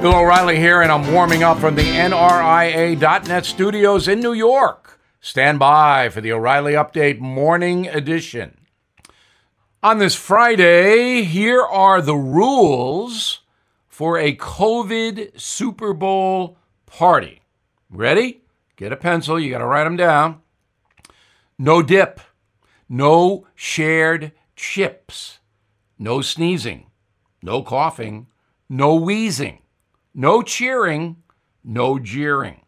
Bill O'Reilly here, and I'm warming up from the NRIA.net studios in New York. Stand by for the O'Reilly Update Morning Edition. On this Friday, here are the rules for a COVID Super Bowl party. Ready? Get a pencil, you got to write them down. No dip, no shared chips, no sneezing, no coughing, no wheezing no cheering, no jeering,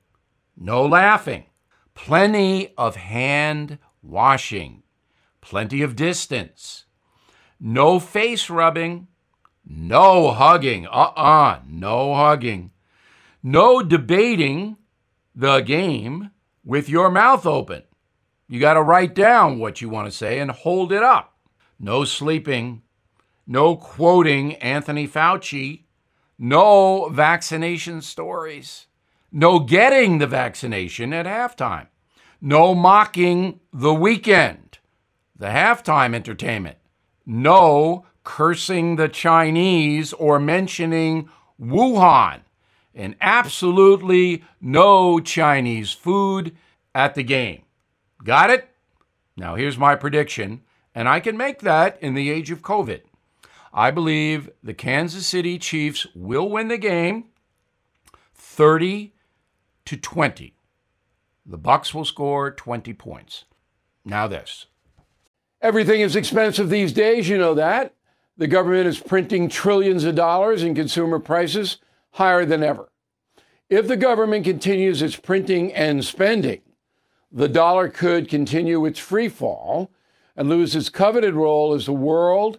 no laughing, plenty of hand washing, plenty of distance, no face rubbing, no hugging, uh uh-uh, uh, no hugging, no debating the game with your mouth open. You got to write down what you want to say and hold it up. No sleeping, no quoting Anthony Fauci no vaccination stories, no getting the vaccination at halftime, no mocking the Weeknd, the halftime entertainment, no cursing the Chinese or mentioning Wuhan, and absolutely no Chinese food at the game. Got it? Now, here's my prediction, and I can make that in the age of COVID. I believe the Kansas City Chiefs will win the game 30 to 20. The Bucs will score 20 points. Now this. Everything is expensive these days, you know that. The government is printing trillions of dollars and consumer prices higher than ever. If the government continues its printing and spending, the dollar could continue its free fall and lose its coveted role as the world